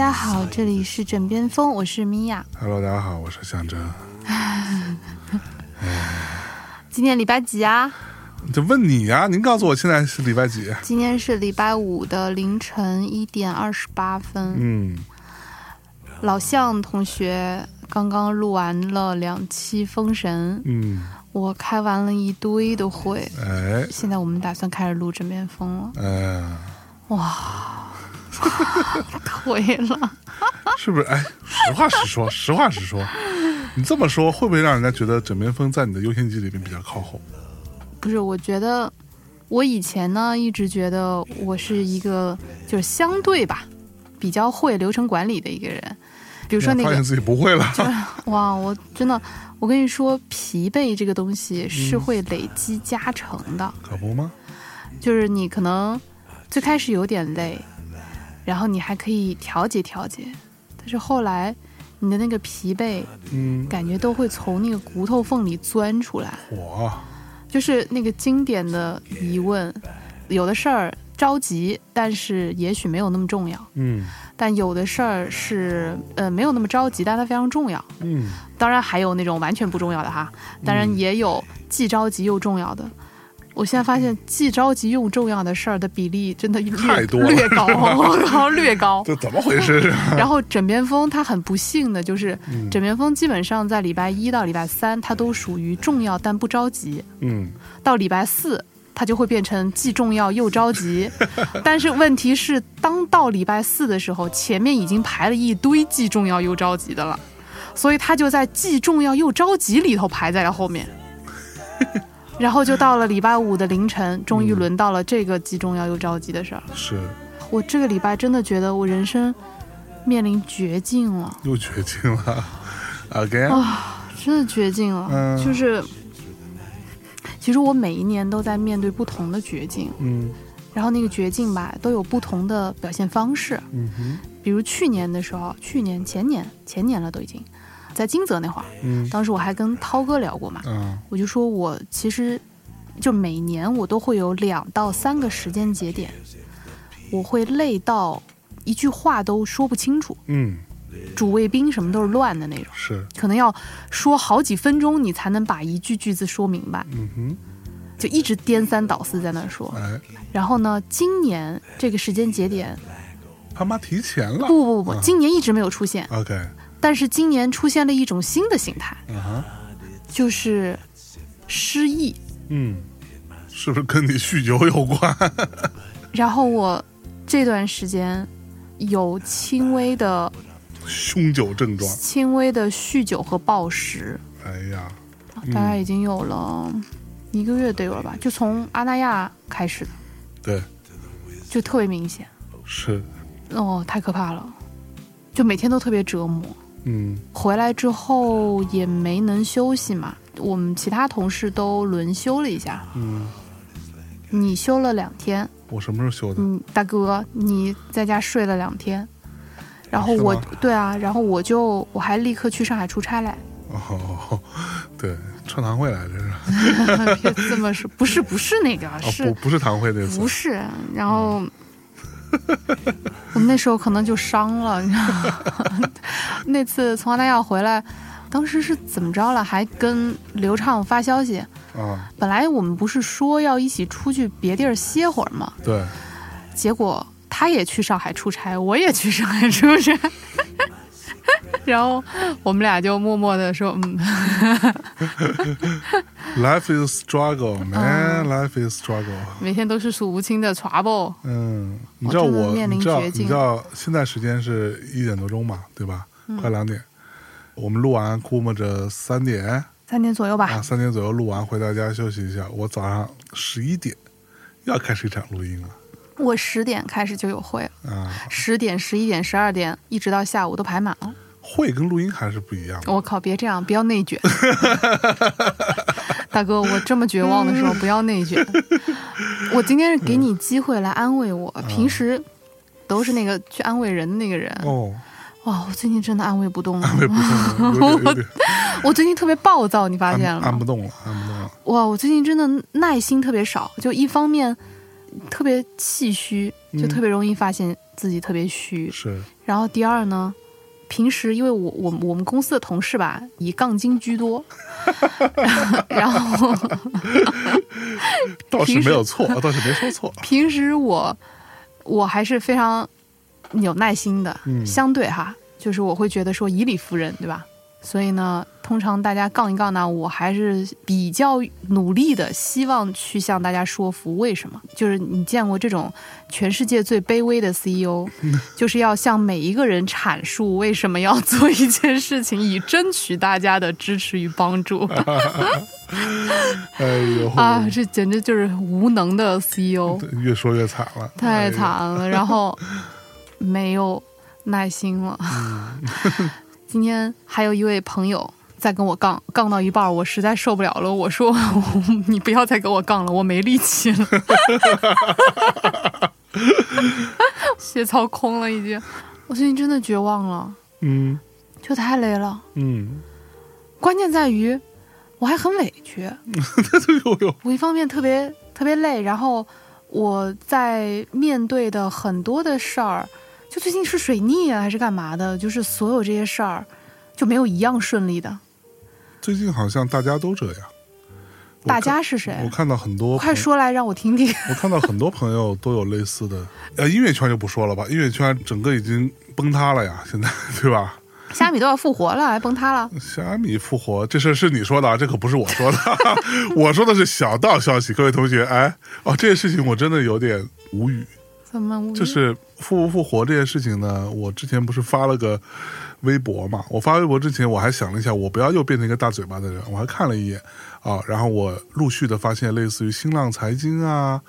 大家好，这里是枕边风，我是米娅。Hello，大家好，我是象征。今天礼拜几啊？就问你呀、您告诉我现在是礼拜几？今天是礼拜五的凌晨一点二十八分。嗯，老向同学刚刚录完了两期《封神》，嗯，我开完了一堆的会，哎，现在我们打算开始录枕边风了。嗯、亏 了，是不是？哎，实话实说，实话实说，你这么说会不会让人家觉得枕边风在你的优先级里面比较靠后？不是？我觉得我以前呢一直觉得我是一个就是相对吧比较会流程管理的一个人，比如说那个发现自己不会了。哇，我真的，我跟你说，疲惫这个东西是会累积加成的。可不吗？就是你可能最开始有点累，然后你还可以调节调节，但是后来你的那个疲惫嗯，感觉都会从那个骨头缝里钻出来。我就是那个经典的疑问，有的事儿着急，但是也许没有那么重要；嗯。但有的事儿是呃没有那么着急，但它非常重要。嗯，当然还有那种完全不重要的哈，当然也有既着急又重要的。我现在发现既着急又重要的事儿的比例真的略太多了略高，然后，略高。这怎么回事？然后枕边风他很不幸的就是，嗯枕边风基本上在礼拜一到礼拜三它都属于重要但不着急，嗯，到礼拜四它就会变成既重要又着急。但是问题是，当到礼拜四的时候，前面已经排了一堆既重要又着急的了，所以它就在既重要又着急里头排在了后面。然后就到了礼拜五的凌晨，终于轮到了这个既重要又着急的事儿。是。我这个礼拜真的觉得我人生面临绝境了。又绝境了。Again，、啊，真的绝境了，嗯。就是，其实我每一年都在面对不同的绝境，嗯。然后那个绝境吧都有不同的表现方式。嗯哼，比如去年的时候，去年前年前年了都已经，在金泽那会儿，嗯。当时我还跟涛哥聊过嘛，嗯。我就说我其实就每年我都会有两到三个时间节点，我会累到一句话都说不清楚，嗯，主谓宾什么都是乱的那种。是。可能要说好几分钟，你才能把一句句子说明白，嗯哼，就一直颠三倒四在那说。哎，然后呢，今年这个时间节点，他妈提前了。不不不今年一直没有出现，OK，但是今年出现了一种新的形态，啊，就是失忆。嗯，是不是跟你酗酒有关？然后我这段时间有轻微的、酗酒症状。轻微的酗酒和暴食，哎呀，大概已经有了一个月得有了吧，就从阿那亚开始的，对，就特别明显。是，哦，太可怕了，就每天都特别折磨。嗯回来之后也没能休息嘛，我们其他同事都轮休了一下，嗯，你休了两天，我什么时候休的？嗯，大哥你在家睡了两天，然后我对啊，然后我就我还立刻去上海出差来，哦，对，串堂会来着是？别这么说，不是不是那个，哦，是不不是堂会那次不，是？然后。我们那时候可能就伤了，你知道吗？那次从澳大利亚回来，当时是怎么着了？还跟刘畅发消息，啊，本来我们不是说要一起出去别地儿歇会儿吗？对，结果他也去上海出差，我也去上海出差，然后我们俩就默默的说，嗯，Life is struggle, man. Life is struggle. 每天都是数不清的 trouble。嗯，你知道我，知道，你知道现在时间是一点多钟嘛，对吧？嗯快两点。我们录完，估摸着三点三点左右吧，啊，三点左右录完，回到家休息一下。我早上十一点又要开始一场录音了我十点开始就有会了，啊！十点、十一点、十二点，一直到下午都排满了。会跟录音还是不一样的。我靠，别这样，不要内卷。大哥，我这么绝望的时候不要内卷。我今天是给你机会来安慰我，平时都是那个去安慰人的那个人。哦，哇，我最近真的安慰不动了。安慰不动了，有点有点我最近特别暴躁，你发现了吗？按按不动了，按不动了。哇，我最近真的耐心特别少，就一方面特别气虚，就特别容易发现自己特别虚。是，然后第二呢，平时因为我我我们公司的同事吧，以杠精居多，然后倒是没有错，倒是没说错。平时我我还是非常有耐心的，嗯相对哈，就是我会觉得说以理服人，对吧？所以呢，通常大家杠一杠呢，我还是比较努力的，希望去向大家说服为什么。就是你见过这种全世界最卑微的 CEO，就是要向每一个人阐述为什么要做一件事情，以争取大家的支持与帮助 哎呦，啊！这简直就是无能的 CEO。越说越惨了，太哎惨了，然后没有耐心了。今天还有一位朋友在跟我杠，杠到一半儿，我实在受不了了，我说 你不要再跟我杠了，我没力气了，血槽空了已经，我最近真的绝望了，嗯。就太累了。嗯，关键在于我还很委屈，我一方面特别特别累，然后我在面对的很多的事儿，就最近是水逆啊，还是干嘛的？就是所有这些事儿就没有一样顺利的。最近好像大家都这样。大家是谁我？看到很多快说来让我听听。我看到很多朋友都有类似的，呃，音乐圈就不说了吧，音乐圈整个已经崩塌了呀，现在对吧？虾米都要复活了，还崩塌了。虾米复活这事儿是你说的啊，这可不是我说的，我说的是小道消息。各位同学，哎，哦，这件事情我真的有点无语。怎么无语？就是复不复活这件事情呢，我之前不是发了个微博嘛？我发微博之前我还想了一下，我不要又变成一个大嘴巴的人，我还看了一眼啊，然后我陆续的发现，类似于新浪财经啊，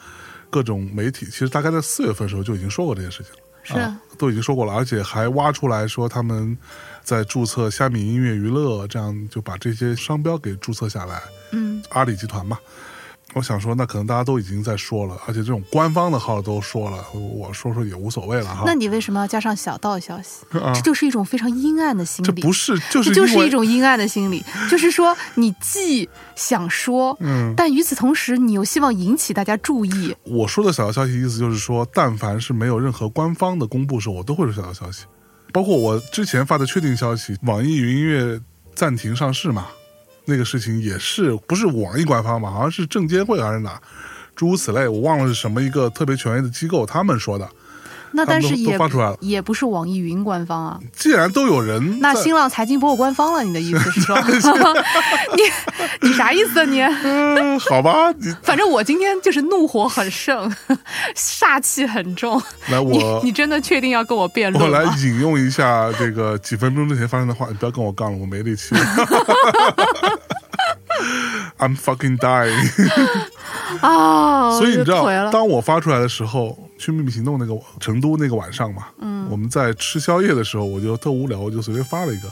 各种媒体，其实大概在四月份的时候就已经说过这件事情了。是、啊，都已经说过了，而且还挖出来说他们在注册虾米音乐娱乐，这样就把这些商标给注册下来。嗯，阿里集团嘛，我想说，那可能大家都已经在说了，而且这种官方的号都说了，我说说也无所谓了哈。那你为什么要加上小道消息？啊这就是一种非常阴暗的心理。这不是就是这就是一种阴暗的心理，就是说你既想说，嗯，但与此同时，你又希望引起大家注意。我说的小道消息意思就是说，但凡是没有任何官方的公布时候，我都会说小道消息，包括我之前发的确定消息，网易云音乐暂停上市嘛，那个事情也是不是网易官方吧，好像是证监会还是哪，诸如此类，我忘了是什么一个特别权威的机构他们说的。那但是也发出来了也不是网易云官方啊。既然都有人那新浪财经不够官方了，你的意思是说，你你啥意思啊你？嗯，好吧，你反正我今天就是怒火很盛，煞气很重。来我你真的确定要跟我辩论我来？引用一下这个几分钟之前发生的话，你不要跟我杠了，我没力气了。I'm fucking dying。啊，所以你知道。当我发出来的时候，去秘密行动那个成都那个晚上嘛，嗯，我们在吃宵夜的时候，我就特无聊，我就随便发了一个，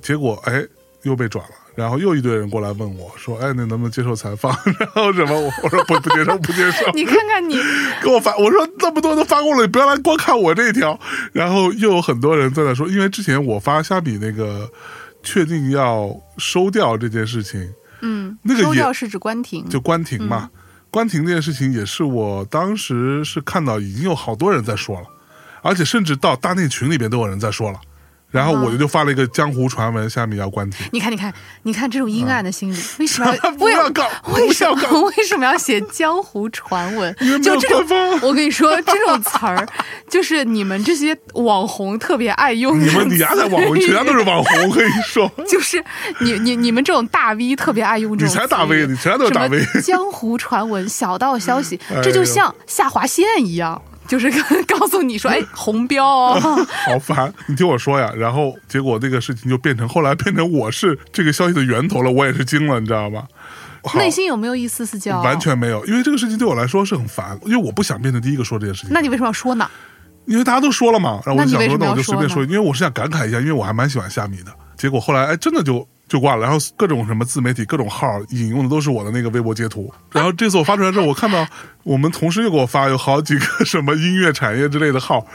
结果哎又被转了，然后又一堆人过来问我说，哎，你能不能接受采访？然后什么？我我说不不接受，不接受。你看看你，给我发，我说那么多都发过了，你不要来光看我这一条。然后又有很多人在那说，因为之前我发虾米那个确定要收掉这件事情，嗯，那个也收掉是指关停，就关停嘛。关停这件事情也是我当时是看到已经有好多人在说了，而且甚至到大内群里边都有人在说了。然后我就发了一个江湖传闻，下面要关停。你看，你看，你看这种阴暗的心理，为什么要 不要搞 为什么为什么要写江湖传闻？就这种我跟你说，这种词儿就是你们这些网红特别爱用。你们你丫在网红，全都是网红，我跟你说，就是你你你们这种大 V 特别爱用这种你才大 V，你全都是大 V 江湖传闻、小道消息这就像下划线一样，就是 告诉你说，哎，红标哦。好烦。你听我说呀，然后结果这个事情就变成后来变成我是这个消息的源头了，我也是惊了，你知道吗？内心有没有一丝丝骄傲？完。全没有，因为这个事情对我来说是很烦，因为我不想变成第一个说这件事情。那你为什么要说呢？因为大家都说了嘛，然后我就想说，那你为什么要那我就随便说说，因为我是想感慨一下，因为我还蛮喜欢虾米的。结果后来，哎，真的就就挂了。然后各种什么自媒体、各种号引用的都是我的那个微博截图。然后这次我发出来之后，我看到我们同事又给我发有好几个什么音乐产业之类的号，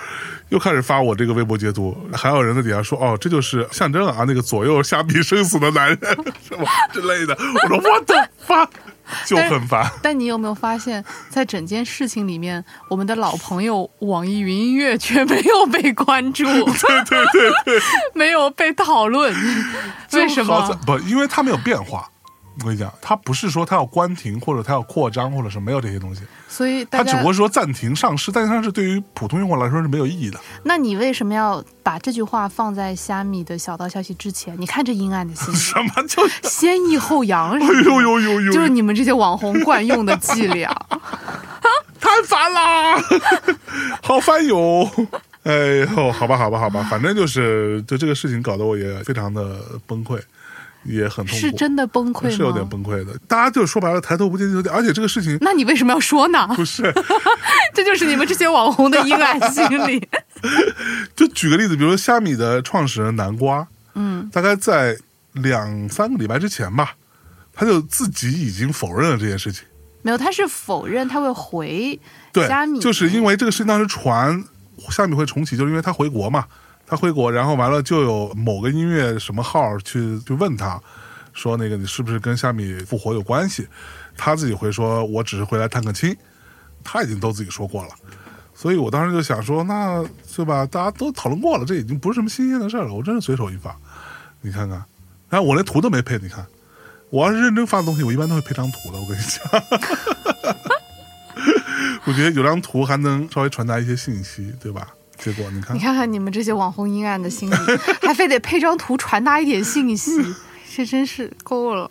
又开始发我这个微博截图，还有人在底下说，哦，这就是象征啊，那个左右虾米生死的男人什么之类的。我说 what fuck。就很烦。但你有没有发现，在整件事情里面，我们的老朋友网易云音乐却没有被关注，对对对对，没有被讨论，为什么？不，因为它没有变化。我跟你讲，它不是说它要关停或者它要扩张或者是没有这些东西，所以它只不过，是说暂停上市，暂停上市对于普通用户来说是没有意义的。那你为什么要把这句话放在虾米的小道消息之前？你看这阴暗的心理，什么叫？先抑后扬，哎呦呦呦呦！就是你们这些网红惯用的伎俩。太烦啦，好烦哟！哎呦，好吧，好吧，好吧，反正就是就这个事情搞得我也非常的崩溃，也很痛苦，是真的崩溃？是有点崩溃的。大家就说白了，抬头不见低头见，而且这个事情那你为什么要说呢？不是，这就是你们这些网红的阴暗心理。就举个例子，比如说虾米的创始人南瓜，嗯，大概在两三个礼拜之前吧，他就自己已经否认了这件事情。没有，他是否认他会回对虾米，，就是因为这个事情当时传虾米会重启，就是因为他回国嘛，他回国，然后完了就有某个音乐什么号去去问他，说那个你是不是跟虾米复活有关系？他自己会说，我只是回来探个亲，他已经都自己说过了。所以我当时就想说，那是吧？大家都讨论过了，这已经不是什么新鲜的事了。我真是随手一发，你看看，然后我连图都没配，你看，我要是认真发东西，我一般都会配张图的。我跟你讲，我觉得有张图还能稍微传达一些信息，对吧？结果你看你，看看你们这些网红阴暗的心理，还非得配张图传达一点信息，这真是够了。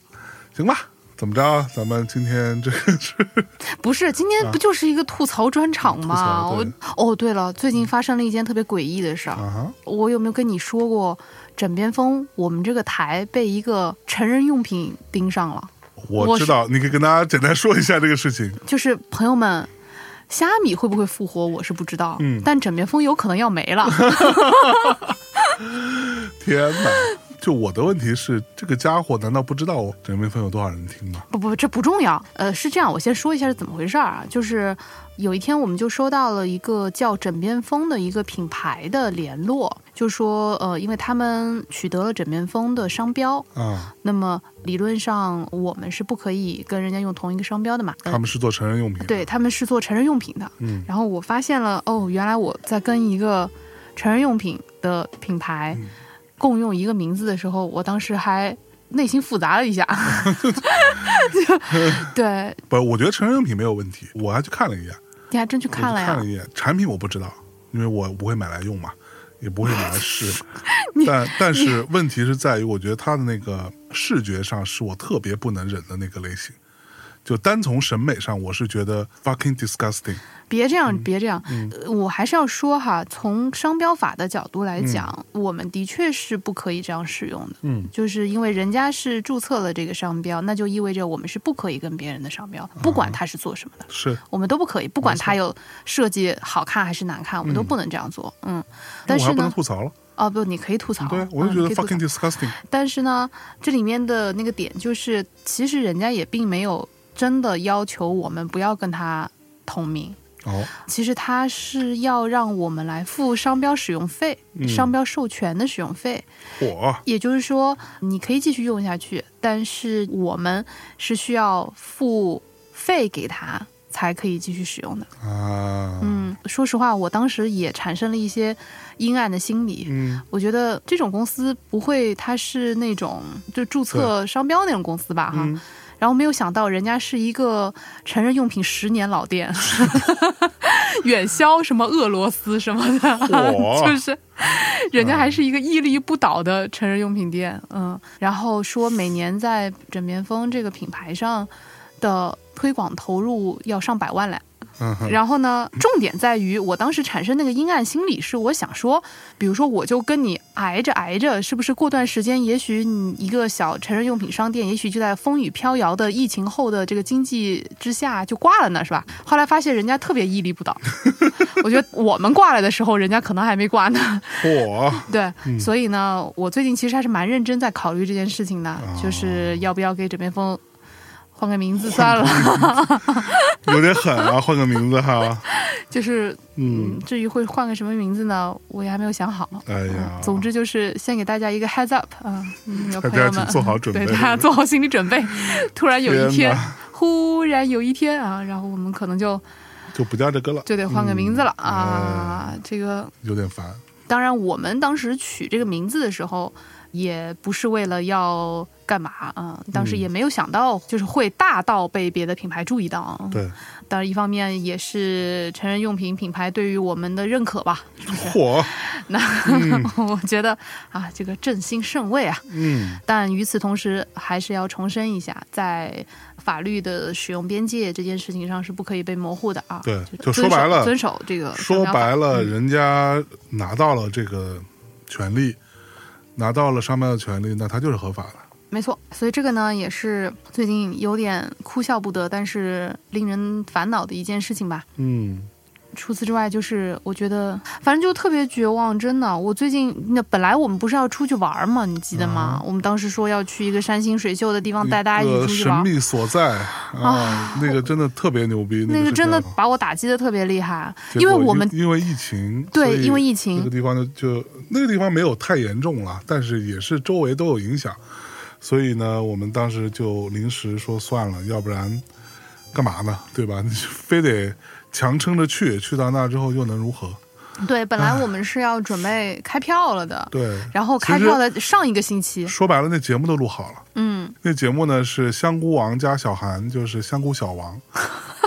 行吧？怎么着？咱们今天这个是 不是，今天不就是一个吐槽专场吗？我哦，对了，最近发生了一件特别诡异的事儿。啊，我有没有跟你说过，枕边风我们这个台被一个成人用品盯上了？我知道，你可以跟大家简单说一下这个事情。就是朋友们，虾米会不会复活，我是不知道，嗯但枕边风有可能要没了。天哪！就我的问题是，这个家伙难道不知道枕边风有多少人听吗？不不，这不重要。呃，是这样，我先说一下是怎么回事儿啊。就是有一天，我们就收到了一个叫枕边风的一个品牌的联络，就说呃，因为他们取得了枕边风的商标，啊，那么理论上我们是不可以跟人家用同一个商标的嘛。呃他们是做成人用品，对，他们是做成人用品的。嗯然后我发现了，哦，原来我在跟一个成人用品的品牌嗯共用一个名字的时候，我当时还内心复杂了一下。就对，不，我觉得成人用品没有问题，我还去看了一眼，你还真去看了呀看了？一眼，产品我不知道，因为我不会买来用嘛，也不会拿来试。但但是问题是在于，我觉得他的那个视觉上是我特别不能忍的那个类型。就单从审美上，我是觉得 fucking disgusting。别这样，嗯别这样、呃我还是要说哈，从商标法的角度来讲，我们的确是不可以这样使用的。嗯，就是因为人家是注册了这个商标，那就意味着我们是不可以跟别人的商标，不管他是做什么的。是我们都不可以，不管他有设计好看还是难看，我们都不能这样做。嗯，但是呢，吐槽了。哦不，你可以吐槽，对，我就觉得 fucking disgusting。但是呢，这里面的那个点就是，其实人家也并没有真的要求我们不要跟他同名。哦，其实他是要让我们来付商标使用费、嗯商标授权的使用费，火也就是说，你可以继续用下去，但是我们是需要付费给他才可以继续使用的。啊，嗯，说实话，我当时也产生了一些阴暗的心理。嗯我觉得这种公司不会，它是那种就注册商标那种公司吧？哈。嗯然后没有想到，人家是一个成人用品十年老店，远销什么俄罗斯什么的，嚯 就是人家还是一个屹立不倒的成人用品店。嗯，然后说每年在枕边风这个品牌上的推广投入要上百万来。然后呢，重点在于我当时产生那个阴暗心理，是我想说，比如说我就跟你挨着挨着，是不是过段时间，也许你一个小成人用品商店，也许就在风雨飘摇的疫情后的这个经济之下就挂了呢，是吧？后来发现人家特别屹立不倒，我觉得我们挂了的时候，人家可能还没挂呢。火对，所以呢，我最近其实还是蛮认真在考虑这件事情的，哦就是要不要给枕边风换个名字算了，有点狠啊，换个名字哈。就是嗯嗯，，至于会换个什么名字呢，我也还没有想好。哎呀嗯，总之就是先给大家一个 heads up 啊，嗯，有朋友们做好准备对大家做好心理准备。突然有一天天忽然有一天啊，然后我们可能就就不叫这个了，就得换个名字了、嗯啊。这个有点烦。当然，我们当时取这个名字的时候，也不是为了要干嘛啊、当时嗯也没有想到，就是会大到被别的品牌注意到啊。对，当然，一方面也是成人用品品牌对于我们的认可吧。火，那、我觉得啊，这个振兴甚慰啊。嗯，但与此同时，还是要重申一下，在法律的使用边界这件事情上是不可以被模糊的啊。对就说白了遵守这个说白了，嗯人家拿到了这个权利，拿到了商标的权利，那它就是合法的。没错，所以这个呢也是最近有点哭笑不得，但是令人烦恼的一件事情吧。嗯，除此之外，就是我觉得反正就特别绝望，真的。我最近那本来我们不是要出去玩嘛？你记得吗？我们当时说要去一个山清水秀的地方，带大家一起出去玩。神秘所在啊，那个真的特别牛逼，那个真的把我打击的特别厉害，因为我们因因为疫情，对因为疫情那个地方就就那个地方没有太严重了，但是也是周围都有影响，所以呢，我们当时就临时说算了，要不然干嘛呢？对吧？你非得强撑着去，去到那之后又能如何？对本来我们是要准备开票了的，对，然后开票的上一个星期，说白了，那节目都录好了。嗯，那节目呢是香菇王加小韩，就是香菇小王，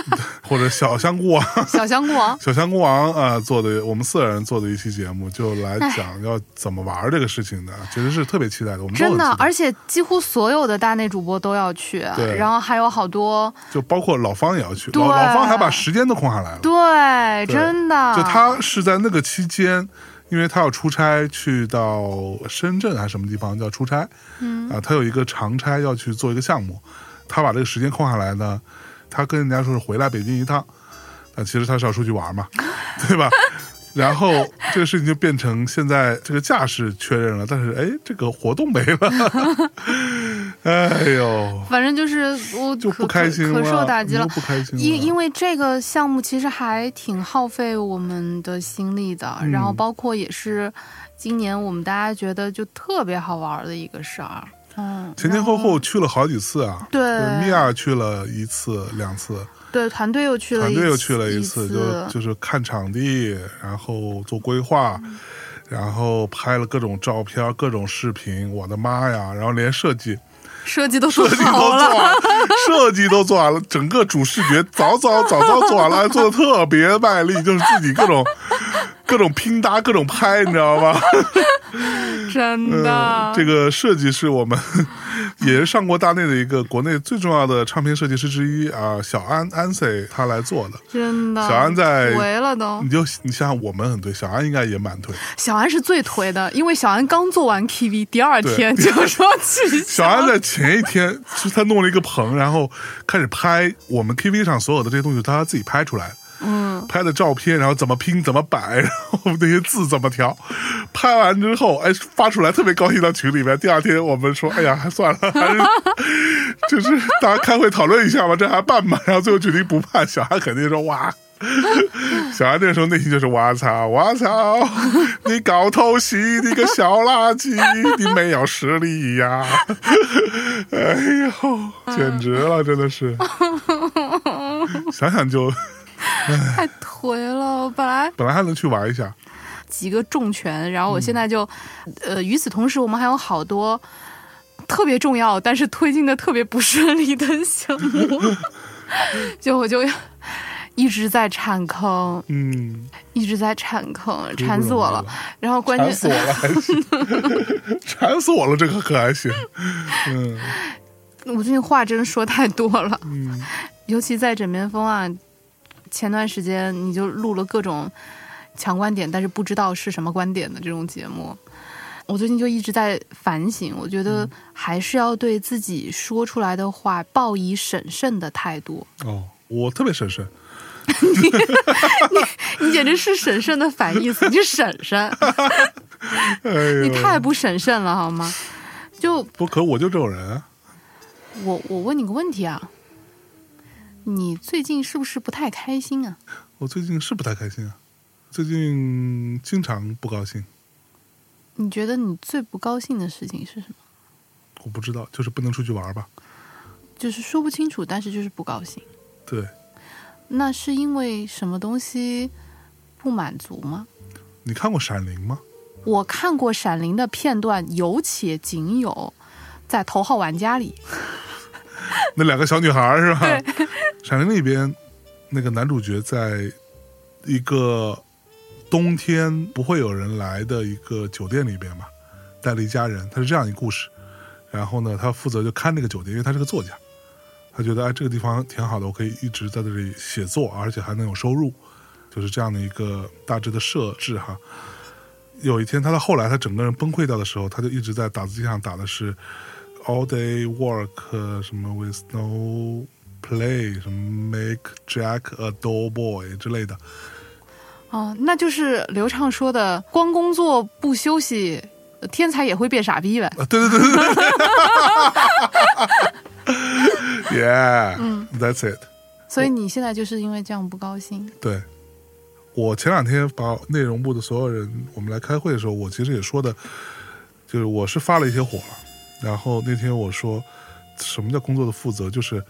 或者小香菇王。小香菇王。小香菇王啊、做的，我们四个人做的一期节目，就来讲要怎么玩这个事情的，其实是特别期待的。我们真的而且几乎所有的大内主播都要去，对然后还有好多，就包括老方也要去，对老老方还把时间都空下来了。对，对真的，就他是在那个期间，因为他要出差去到深圳还是什么地方要出差，嗯啊，他有一个长差要去做一个项目，他把这个时间空下来呢，他跟人家说是回来北京一趟，但，其实他是要出去玩嘛，对吧？然后这个事情就变成现在这个架势确认了，但是哎，这个活动没了，哎呦，反正就是我就不开心了，可可受打击了。不开心了，因因为这个项目其实还挺耗费我们的心力的，嗯然后包括也是今年我们大家觉得就特别好玩的一个事儿。嗯，前前后后去了好几次啊，对。米娅去了一次两次，对团队又去了一团队又去了一次，就就是看场地，然后做规划，然后拍了各种照片、各种视频，我的妈呀！然后连设计 设计都做设计都，做完了，设计都做完了，整个主视觉早早早早做完了，做的特别卖力，就是自己各种各种拼搭、各种拍，你知道吗？真的。嗯，这个设计是我们 也是上过大内的一个国内最重要的唱片设计师之一啊，小安安 C 他来做的。真的，小安在颓了都你。就你想想，我们很对，小安应该也蛮推。小安是最颓的，因为小安刚做完 KV，第二天 就说取消。小安在前一天，是他弄了一个棚，然后开始拍我们 KV 上所有的这些东西，他自己拍出来的。嗯，拍的照片，然后怎么拼怎么摆，然后那些字怎么调，拍完之后，哎，发出来特别高兴到群里面。第二天我们说，哎呀，还算了，还是 就是大家开会讨论一下吧，这还办吧？然后最后决定不办，小孩肯定说哇。小孩那时候内心就是我操我操，你搞偷袭，你个小垃圾，你没有实力呀！哎呦，简直了，真的是，想想就 太颓了。我本来本来还能去玩一下，几个重拳，然后我嗯。现在就，呃，与此同时，我们还有好多特别重要，但是推进的特别不顺利的项目，就我就一直在铲坑，嗯，一直在铲坑，不馋死我了。然后关键馋死我了，还行，馋死我了，这个可还行，嗯。我最近话真说太多了，嗯，尤其在枕边风啊，前段时间你就录了各种强观点，但是不知道是什么观点的这种节目。我最近就一直在反省，我觉得还是要对自己说出来的话抱以审慎的态度。哦，我特别审慎，你你简直是审慎的反义词，你是审慎，你太不审慎了好吗？就不可我就这种人啊，我我问你个问题啊，你最近是不是不太开心啊？我最近是不太开心啊，最近经常不高兴，你觉得你最不高兴的事情是什么？我不知道，就是不能出去玩吧，就是说不清楚，但是就是不高兴。对，那是因为什么东西不满足吗？你看过《闪灵》吗？我看过《闪灵》的片段，有且仅有在《头号玩家》里。那两个小女孩是吧？《闪灵》里边那个男主角在一个冬天不会有人来的一个酒店里边嘛，带了一家人，他是这样一个故事。然后呢，他负责就看那个酒店，因为他是个作家，他觉得哎这个地方挺好的，我可以一直在这里写作，而且还能有收入，就是这样的一个大致的设置哈。有一天，他到后来他整个人崩溃掉的时候，他就一直在打字机上打的是 all day work 呃什么 with no play 什么 make Jack a dull boy 之类的。哦，那就是刘畅说的“光工作不休息，天才也会变傻逼”呗。啊，对对对对对，Yeah，嗯，That's it。所以你现在就是因为这样不高兴。对，我前两天把内容部的所有人，我们来开会的时候，我其实也说的，就是我是发了一些火了。然后那天我说，什么叫工作的负责？就是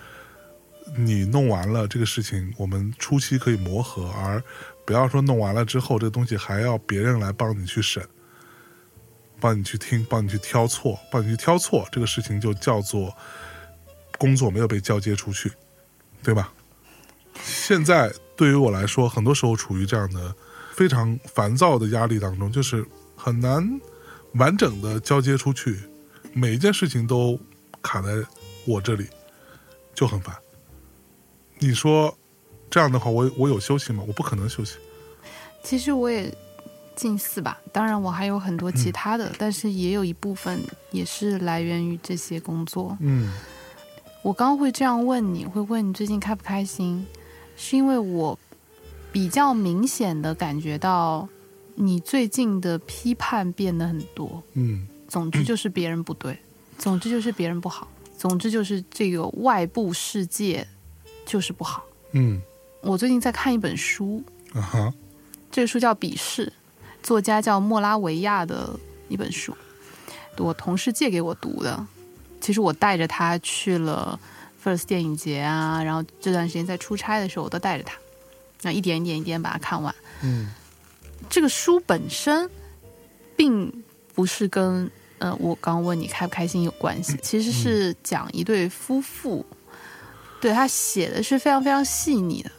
你弄完了这个事情，我们初期可以磨合，而不要说弄完了之后，这东西还要别人来帮你去审，帮你去听，帮你去挑错，帮你去挑错，这个事情就叫做工作没有被交接出去，对吧？现在对于我来说，很多时候处于这样的非常烦躁的压力当中，就是很难完整的交接出去，每一件事情都卡在我这里，就很烦。你说这样的话，我我有休息吗？我不可能休息。其实我也近似吧，当然我还有很多其他的，但是也有一部分也是来源于这些工作。嗯我刚刚会这样问你，会问你最近开不开心，是因为我比较明显的感觉到你最近的批判变得很多。嗯总之就是别人不对，总之就是别人不好，总之就是这个外部世界就是不好。嗯我最近在看一本书，啊哈这个书叫《鄙视》，作家叫莫拉维亚的一本书，我同事借给我读的。其实我带着他去了 First 电影节啊，然后这段时间在出差的时候，我都带着他，那一点一点一点把它看完。嗯这个书本身并不是跟呃我刚刚问你开不开心有关系，其实是讲一对夫妇，对他写的是非常非常细腻的，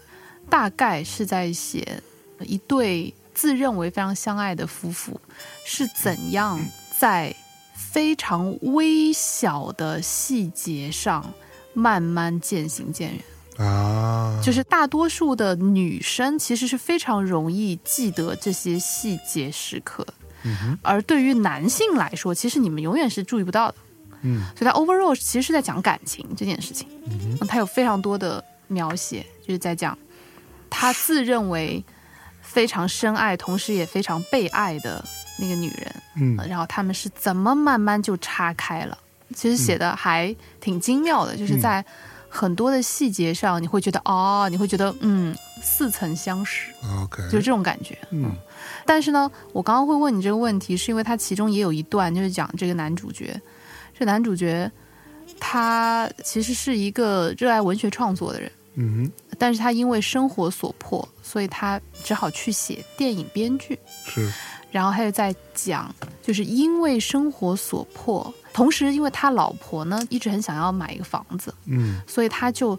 大概是在写一对自认为非常相爱的夫妇是怎样在非常微小的细节上慢慢渐行渐远。啊，就是大多数的女生其实是非常容易记得这些细节时刻，嗯而对于男性来说，其实你们永远是注意不到的。嗯。所以他 overall 其实是在讲感情这件事情，嗯哼。它有非常多的描写，就是在讲他自认为非常深爱，同时也非常被爱的那个女人，嗯。然后他们是怎么慢慢就岔开了。其实写的还挺精妙的，就是在很多的细节上，你会觉得哦，你会觉得嗯，似曾相识，，OK，就这种感觉。嗯。但是呢，我刚刚会问你这个问题，是因为它其中也有一段就是讲这个男主角，这男主角他其实是一个热爱文学创作的人，嗯但是他因为生活所迫，所以他只好去写电影编剧。是，然后他又在讲，就是因为生活所迫，同时因为他老婆呢一直很想要买一个房子，嗯。所以他就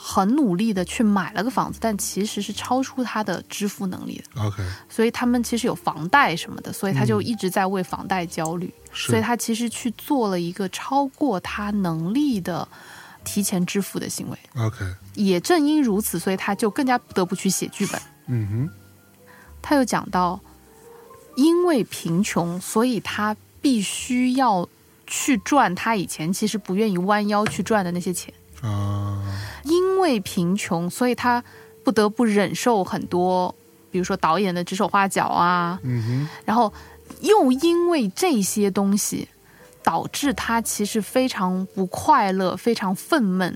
很努力的去买了个房子，但其实是超出他的支付能力的。，OK，所以他们其实有房贷什么的，所以他就一直在为房贷焦虑，是所以他其实去做了一个超过他能力的提前支付的行为。OK，也正因如此，所以他就更加不得不去写剧本。嗯哼，他又讲到，因为贫穷，所以他必须要去赚他以前其实不愿意弯腰去赚的那些钱。啊，因为贫穷，所以他不得不忍受很多，比如说导演的指手画脚啊，嗯哼，然后又因为这些东西，导致他其实非常不快乐，非常愤懑，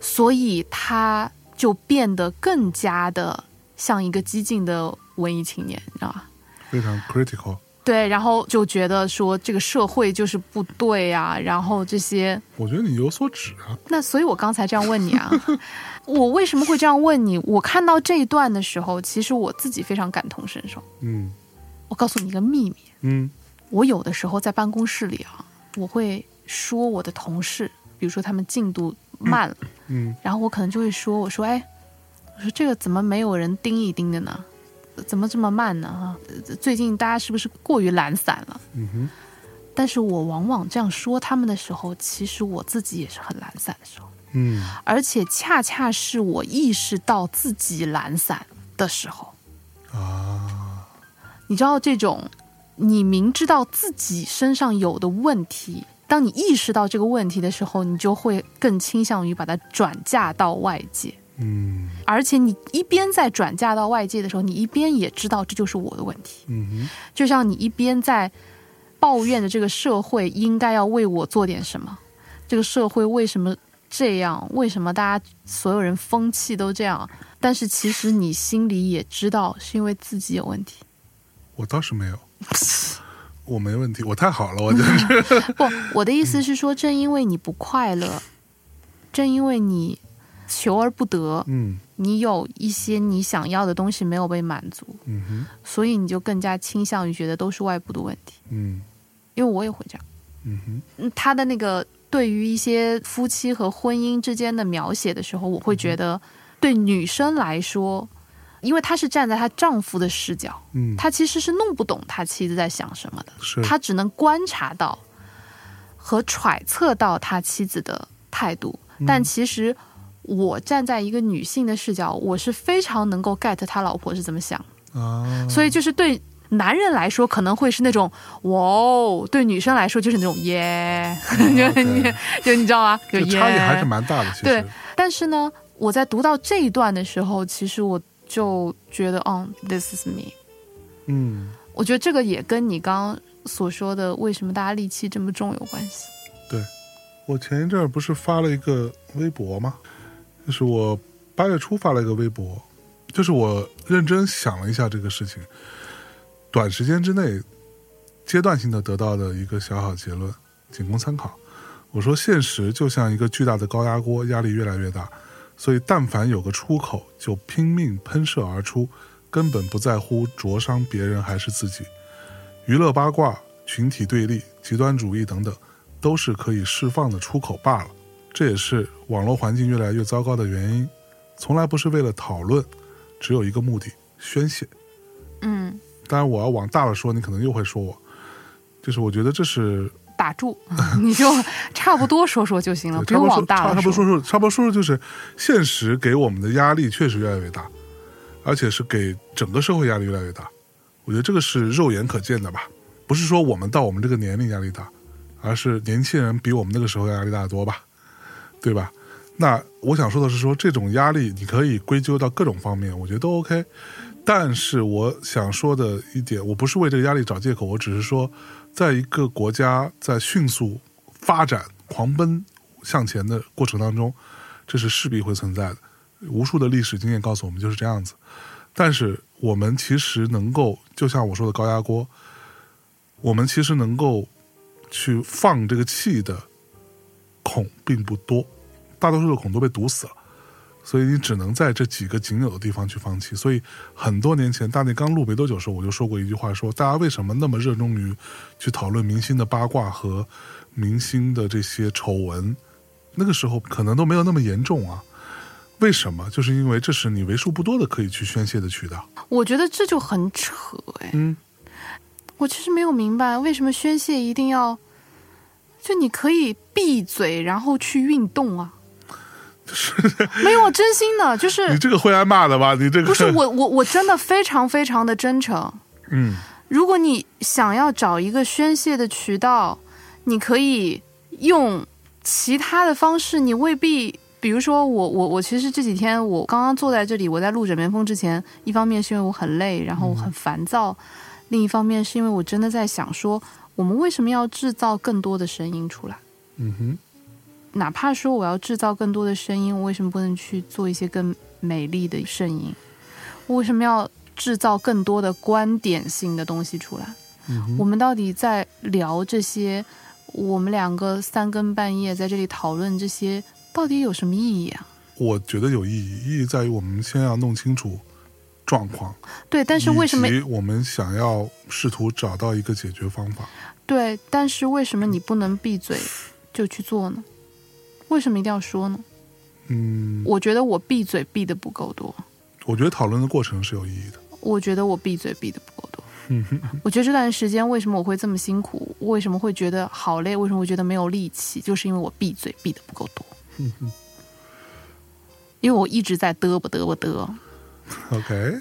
所以他就变得更加的像一个激进的文艺青年，你知道吧？非常 critical，对，然后就觉得说这个社会就是不对啊，然后这些，我觉得你有所指啊。那所以我刚才这样问你啊，我为什么会这样问你？我看到这一段的时候，其实我自己非常感同身受。嗯我告诉你一个秘密，嗯我有的时候在办公室里啊，我会说我的同事，比如说他们进度慢了，嗯然后我可能就会说，我说，哎，我说这个怎么没有人盯一盯的呢？怎么这么慢呢？哈，呃最近大家是不是过于懒散了？嗯哼，但是我往往这样说他们的时候，其实我自己也是很懒散的时候，嗯而且恰恰是我意识到自己懒散的时候，啊，你知道这种，你明知道自己身上有的问题，当你意识到这个问题的时候，你就会更倾向于把它转嫁到外界。嗯而且你一边在转嫁到外界的时候，你一边也知道这就是我的问题。嗯哼，就像你一边在抱怨着这个社会应该要为我做点什么，这个社会为什么这样？为什么大家所有人风气都这样？但是其实你心里也知道，是因为自己有问题。我倒是没有，我没问题，我太好了，我真是。不，我的意思是说，正因为你不快乐，正因为你求而不得，嗯。你有一些你想要的东西没有被满足，嗯哼，所以你就更加倾向于觉得都是外部的问题。嗯。因为我也会这样。嗯哼，嗯他的那个对于一些夫妻和婚姻之间的描写的时候，我会觉得，对女生来说，因为她是站在她丈夫的视角，嗯，她其实是弄不懂她妻子在想什么的，是。她只能观察到和揣测到他妻子的态度，但其实。我站在一个女性的视角，我是非常能够 get 他老婆是怎么想，啊，所以就是对男人来说可能会是那种哇哦，对女生来说就是那种耶，就你就你知道吗？就差异还是蛮大的。对但是呢，我在读到这一段的时候，其实我就觉得，嗯，this is me。嗯，我觉得这个也跟你刚刚所说的为什么大家戾气这么重有关系。对我前一阵儿不是发了一个微博吗？就是我八月初发了一个微博，就是我认真想了一下这个事情，短时间之内阶段性的得到的一个小小结论，仅供参考。我说，现实就像一个巨大的高压锅，压力越来越大，所以但凡有个出口，就拼命喷射而出，根本不在乎灼伤别人还是自己。娱乐八卦、群体对立、极端主义等等。都是可以释放的出口罢了。这也是网络环境越来越糟糕的原因。从来不是为了讨论，只有一个目的：宣泄。嗯，当然，我要往大了说，你可能又会说我，就是我觉得这是打住，你就差不多说说就行了，不用往大了差不多说说，差不多说说就是现实给我们的压力确实越来越大，而且是给整个社会压力越来越大。我觉得这个是肉眼可见的吧，不是说我们到我们这个年龄压力大。而是年轻人比我们那个时候压力大得多吧，对吧？那我想说的是说，这种压力你可以归咎到各种方面，我觉得都 OK。但是我想说的一点，我不是为这个压力找借口，我只是说，在一个国家在迅速发展、狂奔向前的过程当中，这是势必会存在的。无数的历史经验告诉我们就是这样子。但是我们其实能够，就像我说的高压锅，我们其实能够。去放这个气的孔并不多，大多数的孔都被堵死了，所以你只能在这几个仅有的地方去放弃。所以很多年前大内刚录没多久的时候，我就说过一句话：说大家为什么那么热衷于去讨论明星的八卦和明星的这些丑闻？那个时候可能都没有那么严重啊。为什么？就是因为这是你为数不多的可以去宣泄的渠道。我觉得这就很扯哎。嗯。我其实没有明白为什么宣泄一定要，就你可以闭嘴然后去运动啊，没有，真心的，就是你这个会挨骂的吧？你这个不是我我我真的非常非常的真诚。嗯，如果你想要找一个宣泄的渠道，你可以用其他的方式，你未必。比如说我我我其实这几天我刚刚坐在这里，我在录枕边风之前，一方面是因为我很累，然后我很烦躁。另一方面是因为我真的在想说，我们为什么要制造更多的声音出来？嗯哼，哪怕说我要制造更多的声音，我为什么不能去做一些更美丽的声音？我为什么要制造更多的观点性的东西出来？嗯我们到底在聊这些？我们两个三更半夜在这里讨论这些，到底有什么意义啊？我觉得有意义，意义在于我们先要弄清楚状况，对，但是为什么我们想要试图找到一个解决方法？对？但是为什么你不能闭嘴就去做呢？为什么一定要说呢？嗯，我觉得我闭嘴闭的不够多，我觉得讨论的过程是有意义的。我觉得我闭嘴闭的不够多。我觉得这段时间为什么我会这么辛苦？为什么会觉得好累？为什么会觉得没有力气？就是因为我闭嘴闭的不够多。因为我一直在嘚啵嘚啵嘚，OK，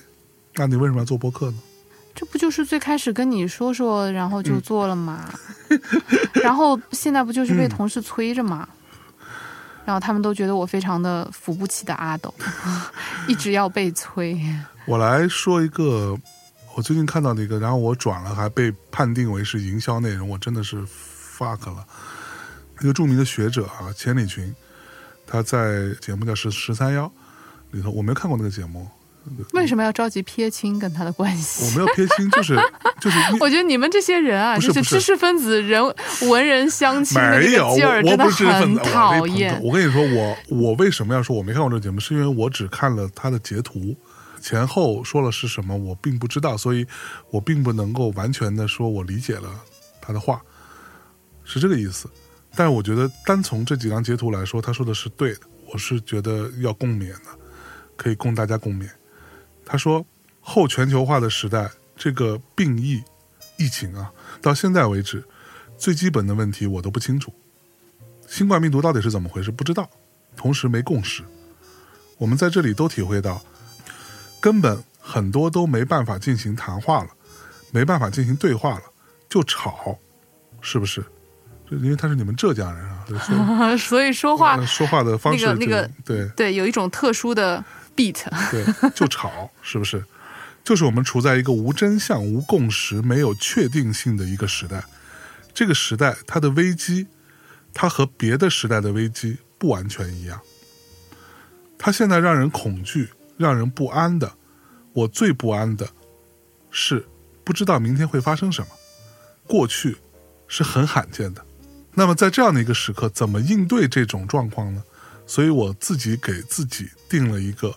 那你为什么要做播客呢？这不就是最开始跟你说说，然后就做了嘛？然后现在不就是被同事催着嘛？然后他们都觉得我非常的扶不起的阿斗，一直要被催。我来说一个我最近看到的一个，然后我转了，还被判定为是营销内容，我真的是 fuck 了。一个著名的学者啊，钱理群，他在节目叫《十十三幺》里头，我没看过那个节目，为什么要着急撇清跟他的关系？我没有撇清，就是 就是我觉得你们这些人啊，就是知识分子、人文人相亲没有，个劲儿，我我真的不是很讨厌。我跟你说，我我为什么要说我没看过这个节目，是因为我只看了他的截图，前后说了是什么，我并不知道，所以我并不能够完全的说我理解了他的话，是这个意思。但是我觉得单从这几张截图来说，他说的是对的，我是觉得要共勉的，可以供大家共勉。他说，后全球化的时代，这个病疫疫情啊，到现在为止，最基本的问题我都不清楚。新冠病毒到底是怎么回事？不知道，同时没共识。我们在这里都体会到，根本很多都没办法进行谈话了，没办法进行对话了，就吵，是不是？这因为他是你们浙江人啊，所以说 所以说话呃说话的方式就那个那个对对有一种特殊的 beat，对，就吵，是不是？就是我们处在一个无真相、无共识、没有确定性的一个时代。这个时代，它的危机，它和别的时代的危机不完全一样。它现在让人恐惧、让人不安的，我最不安的是不知道明天会发生什么。过去是很罕见的。那么在这样的一个时刻，怎么应对这种状况呢？所以我自己给自己定了一个，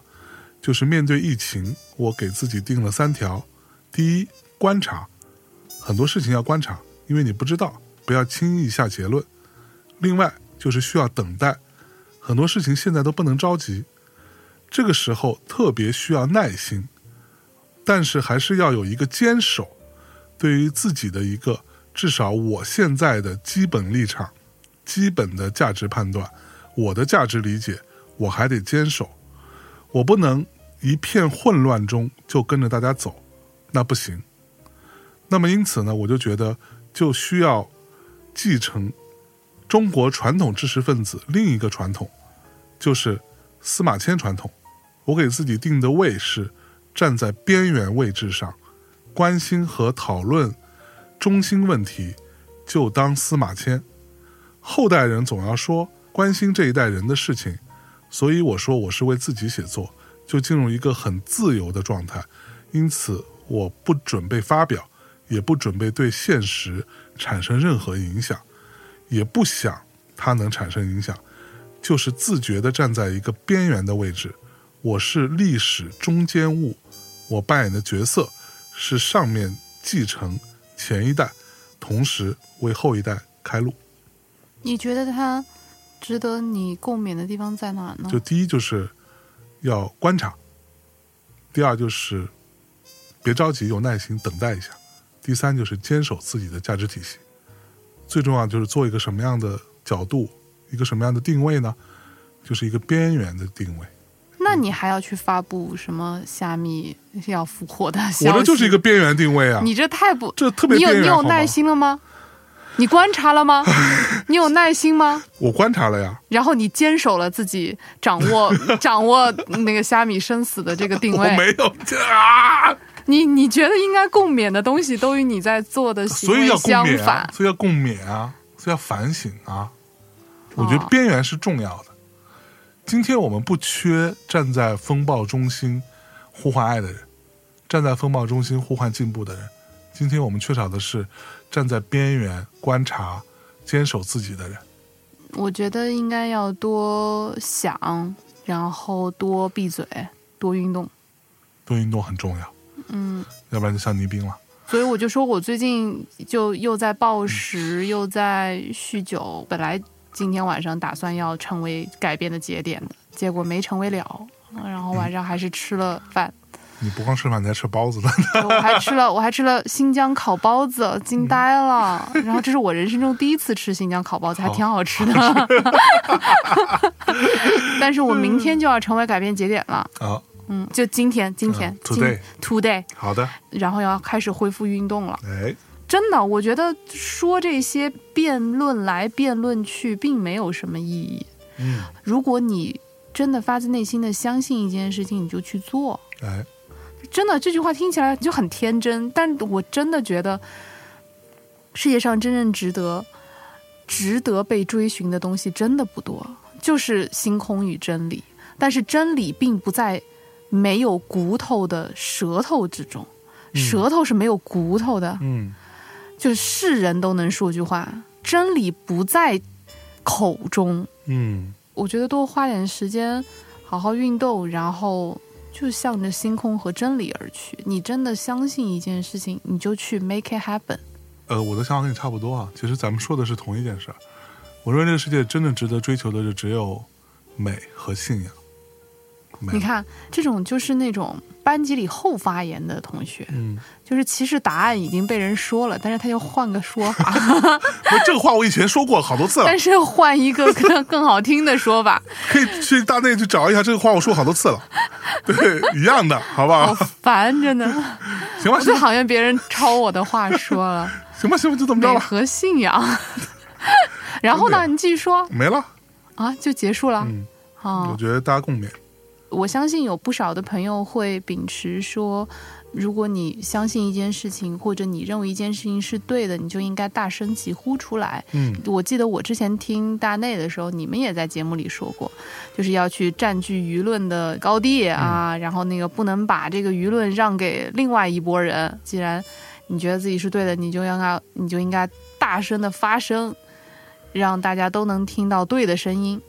就是面对疫情，我给自己定了三条：第一，观察，很多事情要观察，因为你不知道，不要轻易下结论；另外就是需要等待，很多事情现在都不能着急，这个时候特别需要耐心，但是还是要有一个坚守，对于自己的一个至少我现在的基本立场、基本的价值判断。我的价值理解，我还得坚守，我不能一片混乱中就跟着大家走，那不行。那么因此呢，我就觉得就需要继承中国传统知识分子另一个传统，就是司马迁传统。我给自己定的位是站在边缘位置上，关心和讨论中心问题，就当司马迁。后代人总要说。关心这一代人的事情，所以我说我是为自己写作，就进入一个很自由的状态，因此我不准备发表，也不准备对现实产生任何影响，也不想它能产生影响，就是自觉地站在一个边缘的位置，我是历史中间物，我扮演的角色是上面继承前一代，同时为后一代开路。你觉得他？值得你共勉的地方在哪呢？就第一就是要观察，第二就是别着急，有耐心等待一下，第三就是坚守自己的价值体系，最重要就是做一个什么样的角度，一个什么样的定位呢？就是一个边缘的定位。那你还要去发布什么虾米要复活的消息？我这就是一个边缘定位啊！你这太不，这特别你有你有耐心了吗？你观察了吗？你有耐心吗？我观察了呀。然后你坚守了自己掌握 掌握那个虾米生死的这个定位。我没有啊！你你觉得应该共勉的东西，都与你在做的行为相反，。所以要共勉啊，所以要反省啊。我觉得边缘是重要的。今天我们不缺站在风暴中心呼唤爱的人，站在风暴中心呼唤进步的人。今天我们缺少的是站在边缘观察、坚守自己的人。我觉得应该要多想，然后多闭嘴，多运动。多运动很重要，嗯，要不然就像倪斌了。所以我就说我最近就又在暴食，又在酗酒。本来今天晚上打算要成为改变的节点的，结果没成为了。然后晚上还是吃了饭，你不光吃饭，你还吃包子呢。我还吃了我还吃了新疆烤包子，惊呆了。然后这是我人生中第一次吃新疆烤包子，还挺好吃的。但是我明天就要成为改变节点了。啊，嗯，就今天，今天、嗯今 today today，好的，然后要开始恢复运动了。哎，真的，我觉得说这些辩论来辩论去，并没有什么意义。嗯，如果你真的发自内心的相信一件事情，你就去做。哎，真的，这句话听起来就很天真，但我真的觉得，世界上真正值得、值得被追寻的东西真的不多，就是星空与真理。但是真理并不在没有骨头的舌头之中，舌头是没有骨头的。嗯，就是是人都能说句话，真理不在口中。嗯，我觉得多花点时间，好好运动，然后就向着星空和真理而去。你真的相信一件事情，你就去 make it happen。呃，我的想法跟你差不多啊。其实咱们说的是同一件事儿。我认为这个世界真的值得追求的，就只有美和信仰。美你，看，这种就是那种班级里后发言的同学，嗯，就是其实答案已经被人说了，但是他就换个说法，不，这个话我以前说过好多次了但，是换一个更更好听的说法，可以去大内去找一下这个话，我说好多次了，对，一样的，好不好好？烦着呢。行吧，我最讨厌别人抄我的话说了。行吧，行吧，就这么着了，美和信仰。然后呢，你继续说没了。啊，就结束了。嗯，啊我，觉得大家共勉。我相信有不少的朋友会秉持说，如果你相信一件事情，或者你认为一件事情是对的，你就应该大声疾呼出来。嗯我记得我之前听大内的时候，你们也在节目里说过，就是要去占据舆论的高地啊，然后那个不能把这个舆论让给另外一拨人。既然你觉得自己是对的，你就应该你就应该大声的发声，让大家都能听到对的声音。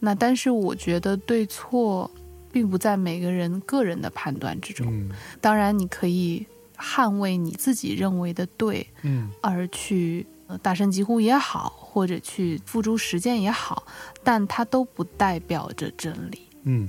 那但是我觉得对错并不在每个人个人的判断之中。嗯当然，你可以捍卫你自己认为的对，嗯而去呃大声疾呼也好，或者去付诸实践也好，但它都不代表着真理。嗯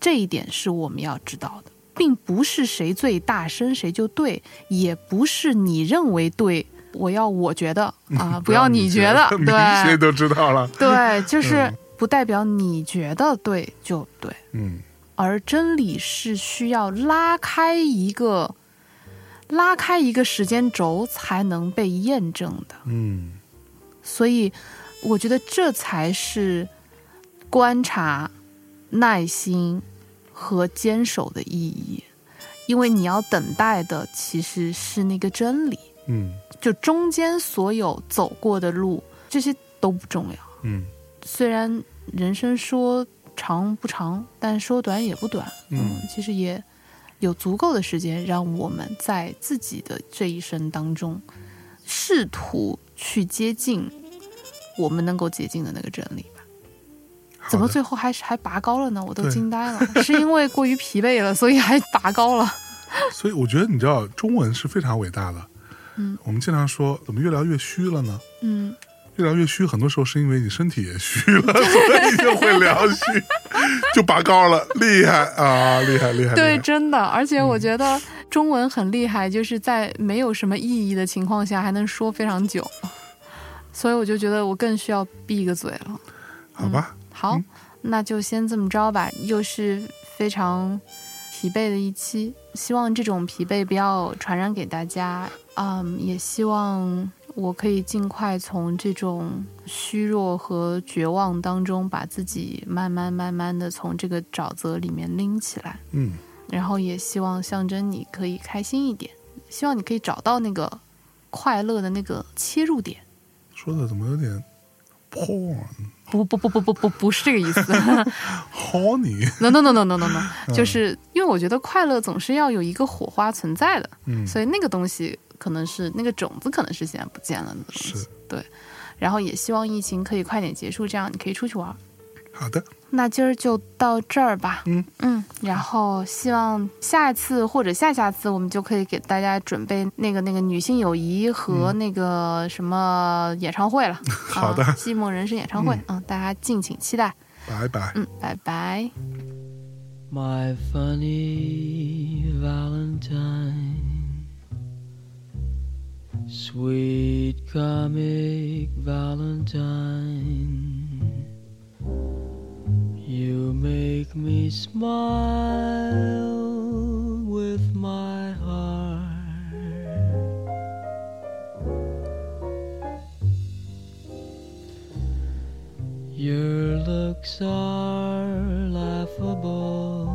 这一点是我们要知道的，并不是谁最大声谁就对，也不是你认为对，我要我觉得 啊，不要你觉得，对谁对都知道了。对，就是嗯不代表你觉得对就对。嗯而真理是需要拉开一个拉开一个时间轴才能被验证的，嗯所以我觉得这才是观察、耐心和坚守的意义，因为你要等待的其实是那个真理，嗯就中间所有走过的路，这些都不重要。嗯虽然人生说长不长，但说短也不短。嗯其实也有足够的时间让我们在自己的这一生当中，试图去接近我们能够接近的那个真理吧。怎么最后还是还拔高了呢？我都惊呆了，是因为过于疲惫了，所以还拔高了。所以我觉得你知道，中文是非常伟大的。嗯，我们经常说，怎么越聊越虚了呢？嗯，越聊越虚，很多时候是因为你身体也虚了，所以就会聊虚，就拔高了，厉害啊，厉害厉害！对，真的，而且嗯我觉得中文很厉害，就是在没有什么意义的情况下还能说非常久，所以我就觉得我更需要闭个嘴了。好吧，好，嗯那就先这么着吧。又是非常疲惫的一期，希望这种疲惫不要传染给大家。嗯，也希望我可以尽快从这种虚弱和绝望当中，把自己慢慢慢慢的从这个沼泽里面拎起来。嗯，然后也希望象征你可以开心一点，希望你可以找到那个快乐的那个切入点。说的怎么有点 porn 不不不不不不不是这个意思 horny？，no no no no no no no，就是因为我觉得快乐总是要有一个火花存在的，嗯所以那个东西可能是那个种子，可能是现在不见了的东西。对，然后也希望疫情可以快点结束，这样你可以出去玩。好的，那今儿就到这儿吧。嗯嗯，然后希望下一次或者下下次，我们就可以给大家准备那个那个女性友谊和那个什么演唱会了。好的寂寞人生演唱会，嗯，大家敬请期待。拜拜。嗯，拜拜。My funny Valentine, sweet comic Valentine, you make me smile with my heart. Your looks are laughable,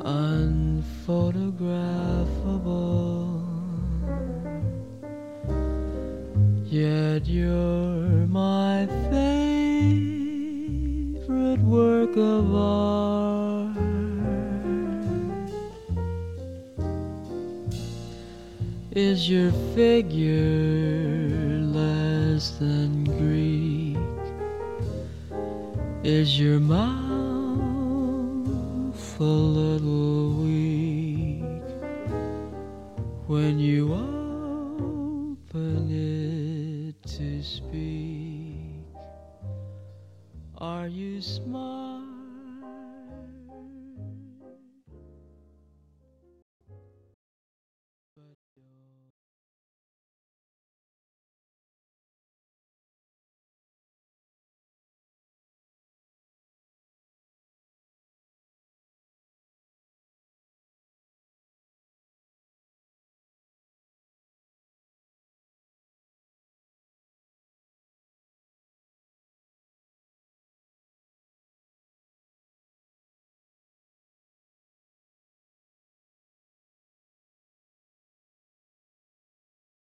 unphotographable. Yet you're my favorite work of art. Is your figure less than Greek? Is your mouth a little weak when you open you.